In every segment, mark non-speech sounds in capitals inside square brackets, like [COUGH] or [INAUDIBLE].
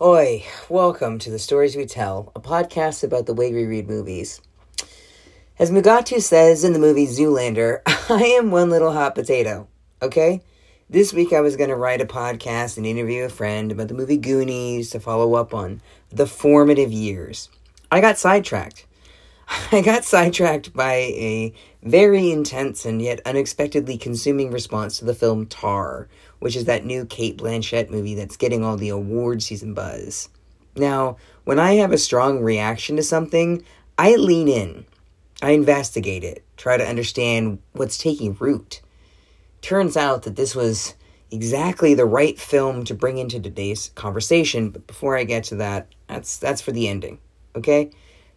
Oi, welcome to the Stories We Tell, a podcast about the way we read movies. As Mugatu says in the movie Zoolander, [LAUGHS] I am one little hot potato, okay? This week I was going to write a podcast and interview a friend about the movie Goonies to follow up on the formative years. I got sidetracked. [LAUGHS] I got sidetracked by a very intense and yet unexpectedly consuming response to the film Tar, which is that new Cate Blanchett movie that's getting all the award season buzz. Now, when I have a strong reaction to something, I lean in. I investigate it, try to understand what's taking root. Turns out that this was exactly the right film to bring into today's conversation, but before I get to that, that's that's for the ending. Okay?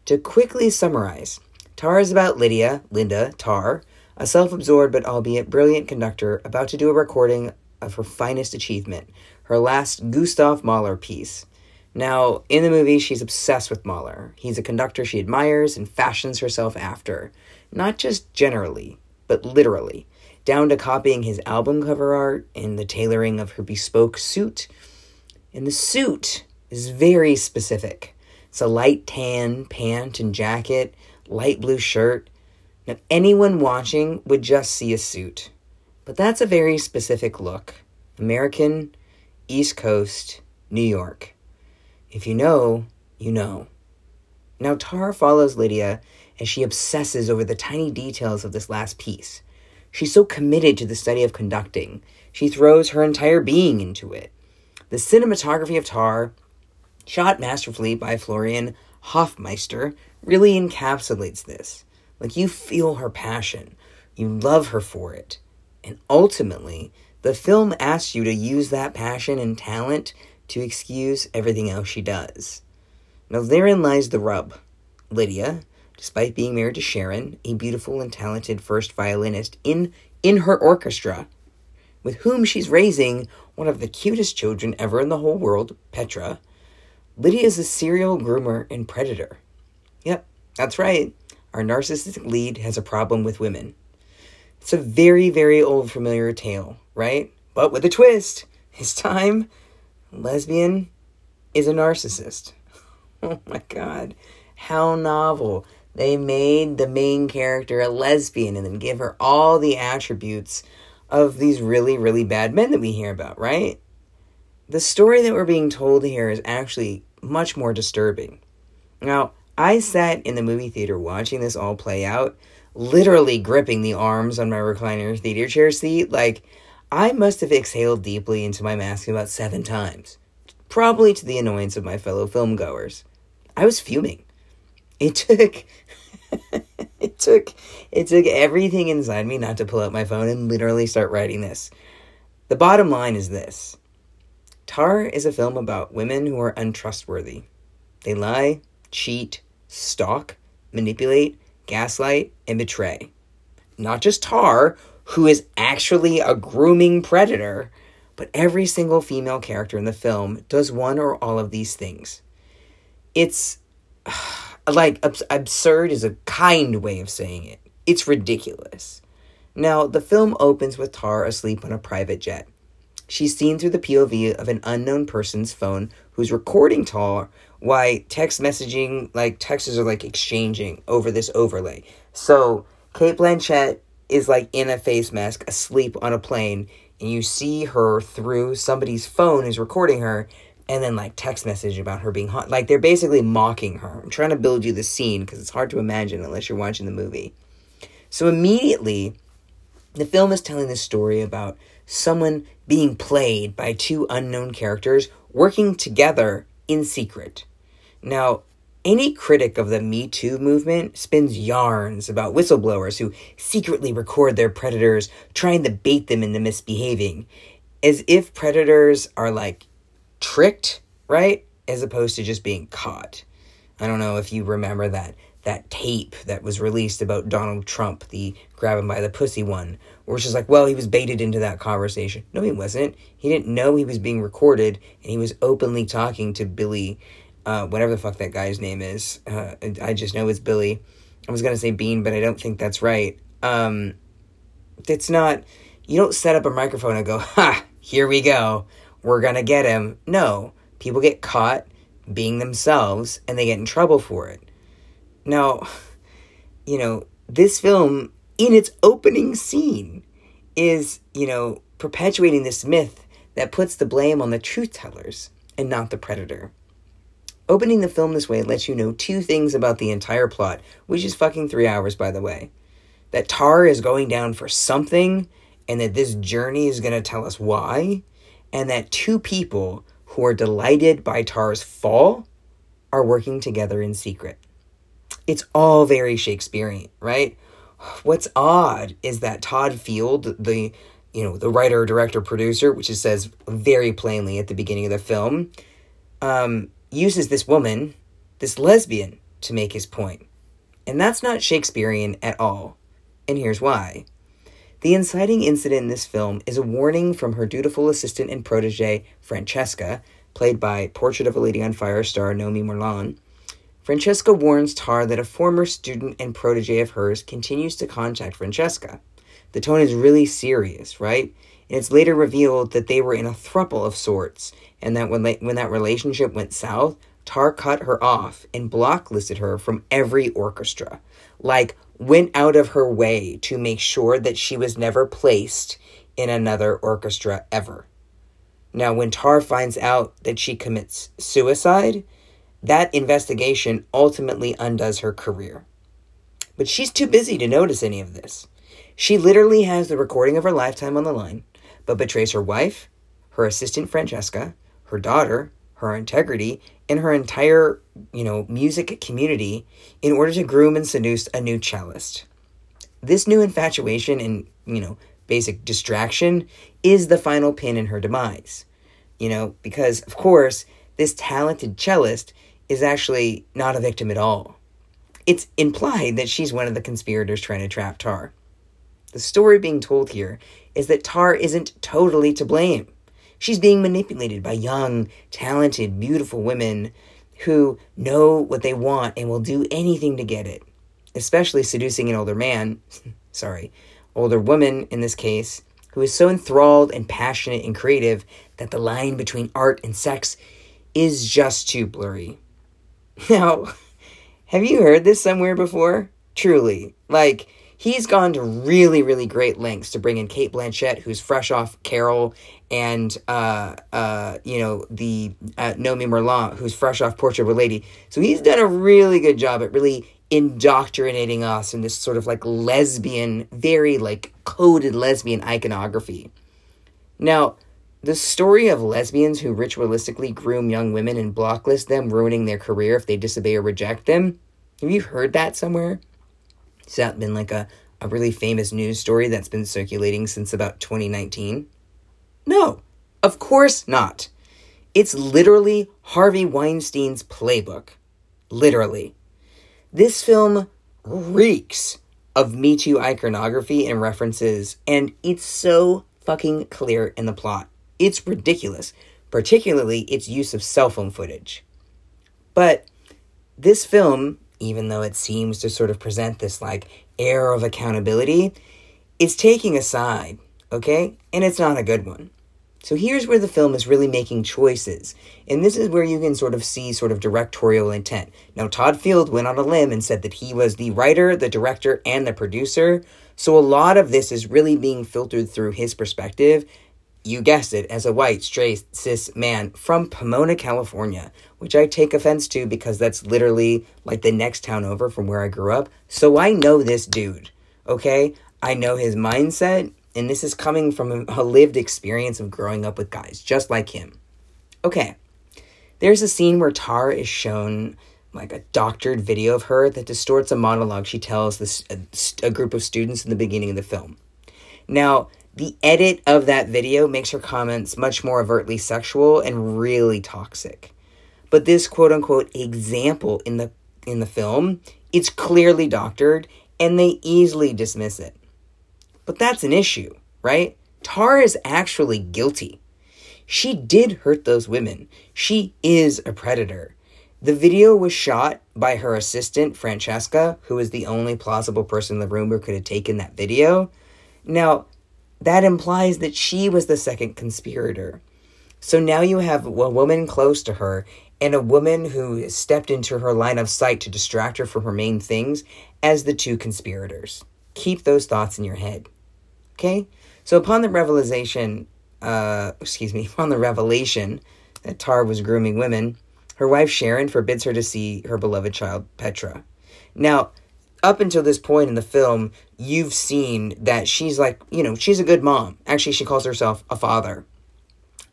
To quickly summarize, Tar is about Lydia, Linda, Tar, a self absorbed but albeit brilliant conductor about to do a recording of her finest achievement, her last Gustav Mahler piece. Now, in the movie, she's obsessed with Mahler. He's a conductor she admires and fashions herself after, not just generally, but literally, down to copying his album cover art and the tailoring of her bespoke suit. And the suit is very specific. It's a light tan pant and jacket, light blue shirt. Now, anyone watching would just see a suit. But that's a very specific look. American, East Coast, New York. If you know, you know. Now, Tar follows Lydia as she obsesses over the tiny details of this last piece. She's so committed to the study of conducting, she throws her entire being into it. The cinematography of Tar shot masterfully by Florian Hoffmeister, really encapsulates this. Like you feel her passion, you love her for it. And ultimately, the film asks you to use that passion and talent to excuse everything else she does. Now, therein lies the rub. Lydia, despite being married to Sharon, a beautiful and talented first violinist in, in her orchestra, with whom she's raising one of the cutest children ever in the whole world, Petra, Lydia is a serial groomer and predator. Yep, that's right. Our narcissistic lead has a problem with women. It's a very, very old familiar tale, right? But with a twist. This time, lesbian is a narcissist. [LAUGHS] Oh my god. How novel. They made the main character a lesbian and then give her all the attributes of these really, really bad men that we hear about, right? The story that we're being told here is actually much more disturbing. Now, I sat in the movie theater watching this all play out, literally gripping the arms on my recliner theater chair seat. Like, I must have exhaled deeply into my mask about seven times, probably to the annoyance of my fellow filmgoers. I was fuming. It took. [LAUGHS] it took it took everything inside me not to pull out my phone and literally start writing this. The bottom line is this. Tar is a film about women who are untrustworthy. They lie, cheat, stalk, manipulate, gaslight, and betray. Not just Tar, who is actually a grooming predator, but every single female character in the film does one or all of these things. It's [SIGHS] like absurd is a kind way of saying it. It's ridiculous. Now, the film opens with Tar asleep on a private jet. She's seen through the POV of an unknown person's phone who's recording Tar while text messaging, like texts are like exchanging over this overlay. So Cate Blanchett is like in a face mask, asleep on a plane, and you see her through somebody's phone who's recording her, and then like text message about her being hot. Like they're basically mocking her. I'm trying to build you the scene because it's hard to imagine unless you're watching the movie. So immediately, the film is telling this story about someone being played by two unknown characters working together in secret. Now, any critic of the Me Too movement spins yarns about whistleblowers who secretly record their predators, trying to bait them into misbehaving, as if predators are like tricked, right? As opposed to just being caught. I don't know if you remember that that tape that was released about Donald Trump, the grab him by the pussy one, where just like, well, he was baited into that conversation. No, he wasn't. He didn't know he was being recorded, and he was openly talking to Billy, uh, whatever the fuck that guy's name is. Uh, I just know it's Billy. I was gonna say Bean, but I don't think that's right. Um, it's not. You don't set up a microphone and go, [LAUGHS] ha, here we go. We're gonna get him. No, people get caught being themselves and they get in trouble for it. Now, [LAUGHS] you know, this film, in its opening scene, is, you know, perpetuating this myth that puts the blame on the truth tellers and not the predator. Opening the film this way lets you know two things about the entire plot, which is fucking three hours, by the way. That Tar is going down for something, and that this journey is going to tell us why, and that two people who are delighted by Tar's fall are working together in secret. It's all very Shakespearean, right? What's odd is that Todd Field, the you know the writer, director, producer, which it says very plainly at the beginning of the film, um, uses this woman, this lesbian, to make his point. and that's not Shakespearean at all. And here's why. The inciting incident in this film is a warning from her dutiful assistant and protege, Francesca, played by Portrait of a Lady on Fire star Noémie Merlant. Francesca warns Tar that a former student and protege of hers continues to contact Francesca. The tone is really serious, right? And it's later revealed that they were in a thruple of sorts, and that when, when that relationship went south, Tar cut her off and blocklisted her from every orchestra. Like, went out of her way to make sure that she was never placed in another orchestra ever. Now, when Tar finds out that she commits suicide, that investigation ultimately undoes her career. But she's too busy to notice any of this. She literally has the recording of her lifetime on the line, but betrays her wife, her assistant Francesca, her daughter, her integrity, and her entire, you know, music community in order to groom and seduce a new cellist. This new infatuation and, you know, basic distraction is the final pin in her demise. You know, because of course, this talented cellist is actually not a victim at all. It's implied that she's one of the conspirators trying to trap Tar. The story being told here is that Tar isn't totally to blame. She's being manipulated by young, talented, beautiful women who know what they want and will do anything to get it, especially seducing an older man, [LAUGHS] sorry, older woman in this case, who is so enthralled and passionate and creative that the line between art and sex is just too blurry. [LAUGHS] Now, [LAUGHS] have you heard this somewhere before? Truly. Like, he's gone to really, really great lengths to bring in Cate Blanchett, who's fresh off Carol, and uh, uh, you know the uh, Noémie Merlant, who's fresh off Portrait of a Lady. So he's done a really good job at really indoctrinating us in this sort of like lesbian, very like coded lesbian iconography. Now, the story of lesbians who ritualistically groom young women and blocklist them, ruining their career if they disobey or reject them. Have you heard that somewhere? Has that been like a, a really famous news story that's been circulating since about 2019? No, of course not. It's literally Harvey Weinstein's playbook. Literally. This film reeks of Me Too iconography and references, and it's so fucking clear in the plot. It's ridiculous, particularly its use of cell phone footage. But this film even though it seems to sort of present this like air of accountability, it's taking a side, okay? And it's not a good one. So here's where the film is really making choices. And this is where you can sort of see sort of directorial intent. Now, Todd Field went on a limb and said that he was the writer, the director, and the producer. So a lot of this is really being filtered through his perspective you guessed it, as a white, straight, cis man from Pomona, California, which I take offense to because that's literally like the next town over from where I grew up. So I know this dude, okay? I know his mindset, and this is coming from a lived experience of growing up with guys just like him. Okay, there's a scene where Tar is shown like a doctored video of her that distorts a monologue she tells this uh, a, a group of students in the beginning of the film. Now, the edit of that video makes her comments much more overtly sexual and really toxic. But this quote unquote example in the in the film, it's clearly doctored and they easily dismiss it. But that's an issue, right? Tar is actually guilty. She did hurt those women. She is a predator. The video was shot by her assistant, Francesca, who is the only plausible person in the room who could have taken that video. Now, that implies that she was the second conspirator. So now you have a woman close to her and a woman who stepped into her line of sight to distract her from her main things as the two conspirators. Keep those thoughts in your head. Okay? So upon the revelation, uh, excuse me, [LAUGHS] upon the revelation that Tar was grooming women, her wife Sharon forbids her to see her beloved child Petra. Now, up until this point in the film, you've seen that she's like, you know, she's a good mom. Actually, she calls herself a father.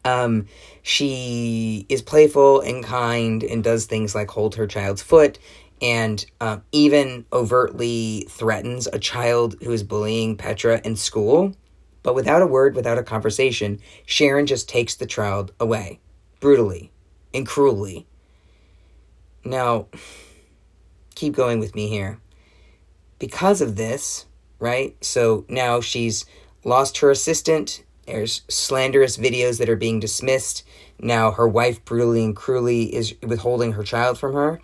Um, she is playful and kind and does things like hold her child's foot and uh, even overtly threatens a child who is bullying Petra in school. But without a word, without a conversation, Sharon just takes the child away brutally and cruelly. Now, keep going with me here. Because of this, right? So now she's lost her assistant. There's slanderous videos that are being dismissed. Now her wife brutally and cruelly is withholding her child from her.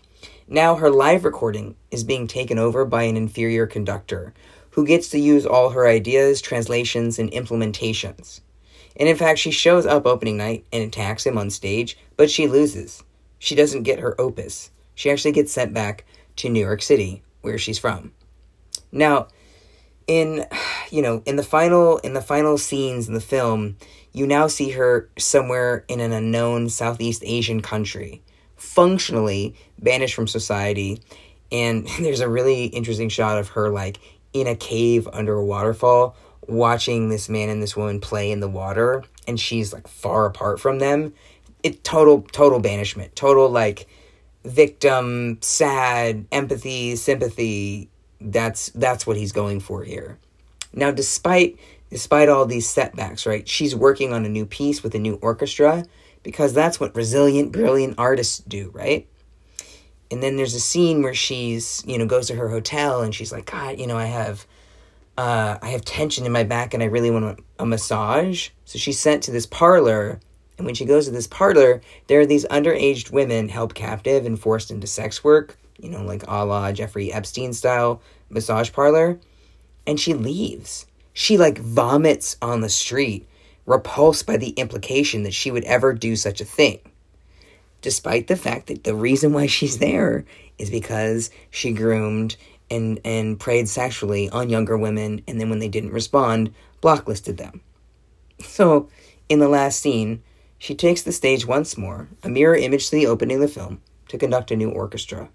Now her live recording is being taken over by an inferior conductor who gets to use all her ideas, translations, and implementations. And in fact, she shows up opening night and attacks him on stage, but she loses. She doesn't get her opus. She actually gets sent back to New York City, where she's from. Now, in you know, in the final in the final scenes in the film, you now see her somewhere in an unknown Southeast Asian country, functionally banished from society. And [LAUGHS] there's a really interesting shot of her like in a cave under a waterfall watching this man and this woman play in the water and she's like far apart from them it total total banishment total like victim sad empathy sympathy that's that's what he's going for here now despite despite all these setbacks right she's working on a new piece with a new orchestra because that's what resilient brilliant artists do right and then there's a scene where she's you know goes to her hotel and she's like god you know i have uh, I have tension in my back and I really want a massage. So she's sent to this parlor. And when she goes to this parlor, there are these underage women held captive and forced into sex work, you know, like a la Jeffrey Epstein style massage parlor. And she leaves. She like vomits on the street, repulsed by the implication that she would ever do such a thing. Despite the fact that the reason why she's there is because she groomed and and preyed sexually on younger women and then when they didn't respond blacklisted them so in the last scene she takes the stage once more a mirror image to the opening of the film to conduct a new orchestra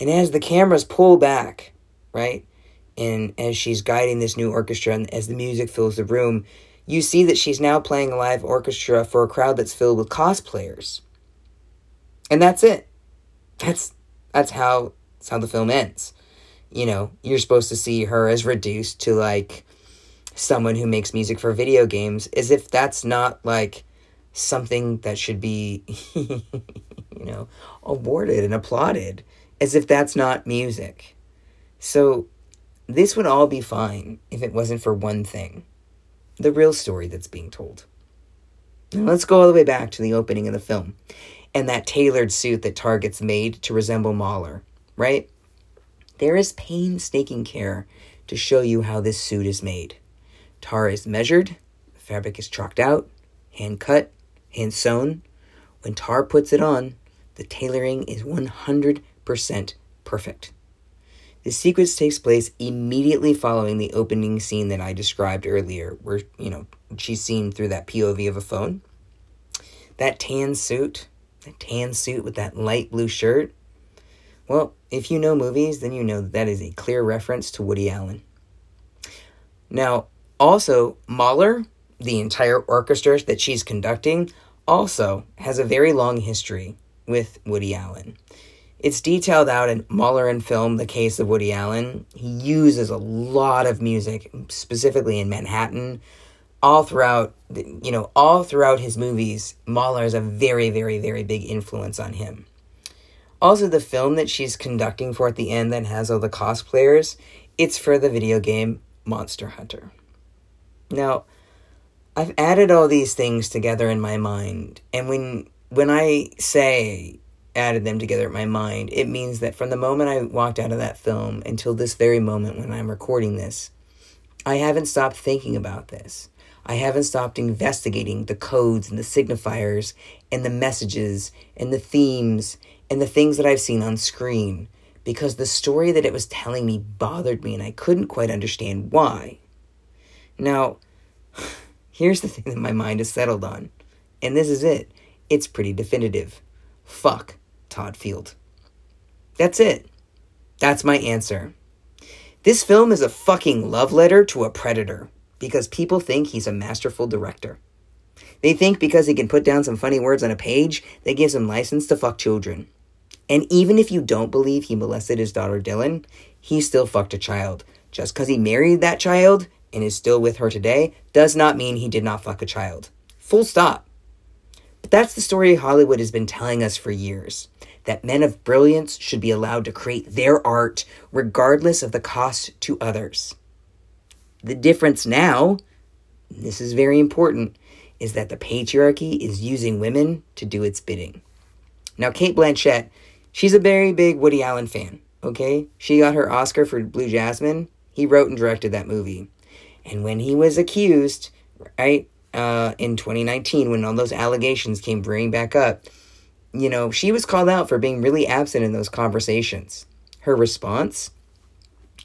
and as the cameras pull back right and as she's guiding this new orchestra and as the music fills the room you see that she's now playing a live orchestra for a crowd that's filled with cosplayers. And that's it. That's that's how that's how the film ends. You know, you're supposed to see her as reduced to like someone who makes music for video games, as if that's not like something that should be, [LAUGHS] you know, awarded and applauded, as if that's not music. So, this would all be fine if it wasn't for one thing the real story that's being told. Now, let's go all the way back to the opening of the film and that tailored suit that Tar gets made to resemble Mahler, right? There is painstaking care to show you how this suit is made. Tar is measured, fabric is chalked out, hand cut, hand sewn. When Tar puts it on, the tailoring is 100% perfect. The sequence takes place immediately following the opening scene that I described earlier, where, you know, she's seen through that POV of a phone. That tan suit, that tan suit with that light blue shirt, well, if you know movies, then you know that, that is a clear reference to Woody Allen. Now, also, Mahler, the entire orchestra that she's conducting, also has a very long history with Woody Allen. It's detailed out in Mahler and Film, The Case of Woody Allen. He uses a lot of music, specifically in Manhattan, all throughout, you know, all throughout his movies. Mahler is a very, very, very big influence on him. Also, the film that she's conducting for at the end that has all the cosplayers, it's for the video game Monster Hunter. Now, I've added all these things together in my mind, and when when I say added them together in my mind, it means that from the moment I walked out of that film until this very moment when I'm recording this, I haven't stopped thinking about this. I haven't stopped investigating the codes and the signifiers and the messages and the themes and the things that I've seen on screen because the story that it was telling me bothered me and I couldn't quite understand why. Now, [SIGHS] here's the thing that my mind is settled on, and this is it. It's pretty definitive. Fuck Todd Field. That's it. That's my answer. This film is a fucking love letter to a predator because people think he's a masterful director. They think because he can put down some funny words on a page, that gives him license to fuck children. And even if you don't believe he molested his daughter Dylan, he still fucked a child. Just because he married that child and is still with her today does not mean he did not fuck a child. Full stop. But that's the story Hollywood has been telling us for years that men of brilliance should be allowed to create their art regardless of the cost to others. The difference now, this is very important, is that the patriarchy is using women to do its bidding. Now, Cate Blanchett She's a very big Woody Allen fan, okay? She got her Oscar for Blue Jasmine. He wrote and directed that movie. And when he was accused, right, uh, in 2019, when all those allegations came bringing back up, you know, she was called out for being really absent in those conversations. Her response?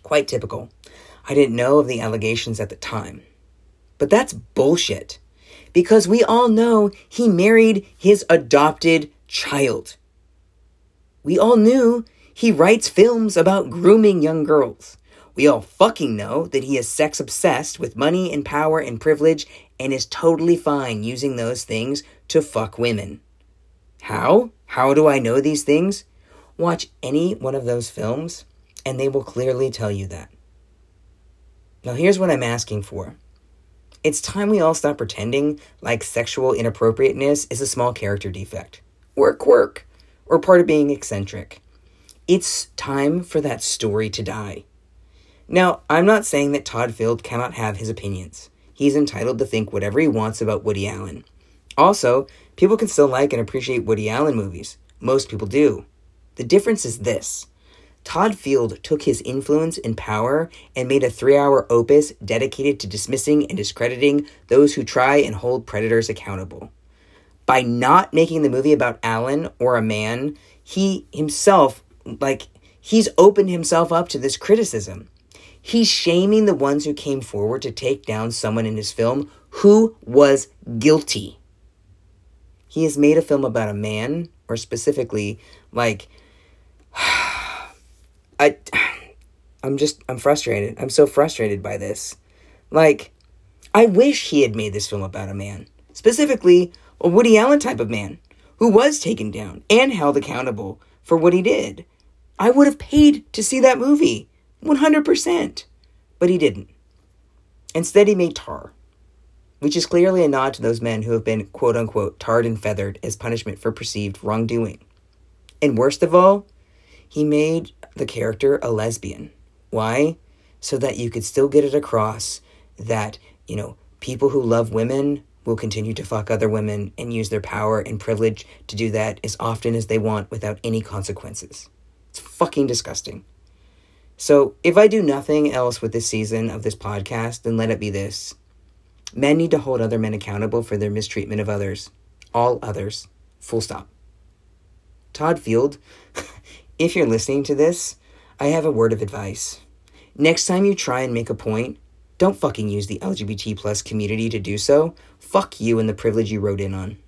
Quite typical. I didn't know of the allegations at the time. But that's bullshit. Because we all know he married his adopted child. We all knew he writes films about grooming young girls. We all fucking know that he is sex obsessed with money and power and privilege and is totally fine using those things to fuck women. How? How do I know these things? Watch any one of those films and they will clearly tell you that. Now, here's what I'm asking for. It's time we all stop pretending like sexual inappropriateness is a small character defect or quirk or part of being eccentric. It's time for that story to die. Now, I'm not saying that Todd Field cannot have his opinions. He's entitled to think whatever he wants about Woody Allen. Also, people can still like and appreciate Woody Allen movies. Most people do. The difference is this Todd Field took his influence and power and made a three hour opus dedicated to dismissing and discrediting those who try and hold predators accountable by not making the movie about Allen or a man, he himself, like, he's opened himself up to this criticism. He's shaming the ones who came forward to take down someone in his film who was guilty. He has made a film about a man, or specifically, like, [SIGHS] I, [SIGHS] I'm just, I'm frustrated. I'm so frustrated by this. Like, I wish he had made this film about a man. Specifically, a Woody Allen type of man who was taken down and held accountable for what he did. I would have paid to see that movie 100%, but he didn't. Instead, he made Tar, which is clearly a nod to those men who have been quote unquote tarred and feathered as punishment for perceived wrongdoing. And worst of all, he made the character a lesbian. Why? So that you could still get it across that, you know, people who love women will continue to fuck other women and use their power and privilege to do that as often as they want without any consequences. It's fucking disgusting. So, if I do nothing else with this season of this podcast, then let it be this. Men need to hold other men accountable for their mistreatment of others. All others. Full stop. Todd Field, [LAUGHS] if you're listening to this, I have a word of advice. Next time you try and make a point, don't fucking use the LGBT plus community to do so. Fuck you and the privilege you wrote in on.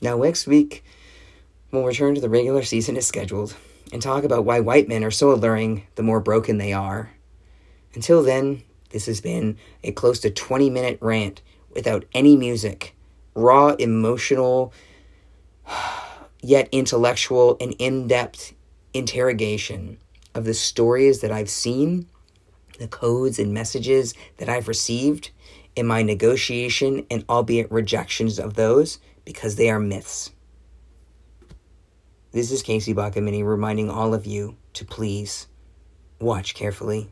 Now, next week, we'll return to the regular season as scheduled and talk about why white men are so alluring the more broken they are. Until then, this has been a close to 20 minute rant without any music, raw, emotional, [SIGHS] yet intellectual and in depth interrogation of the stories that I've seen the codes and messages that I've received in my negotiation and albeit rejections of those because they are myths. This is Casey Bakamini reminding all of you to please watch carefully.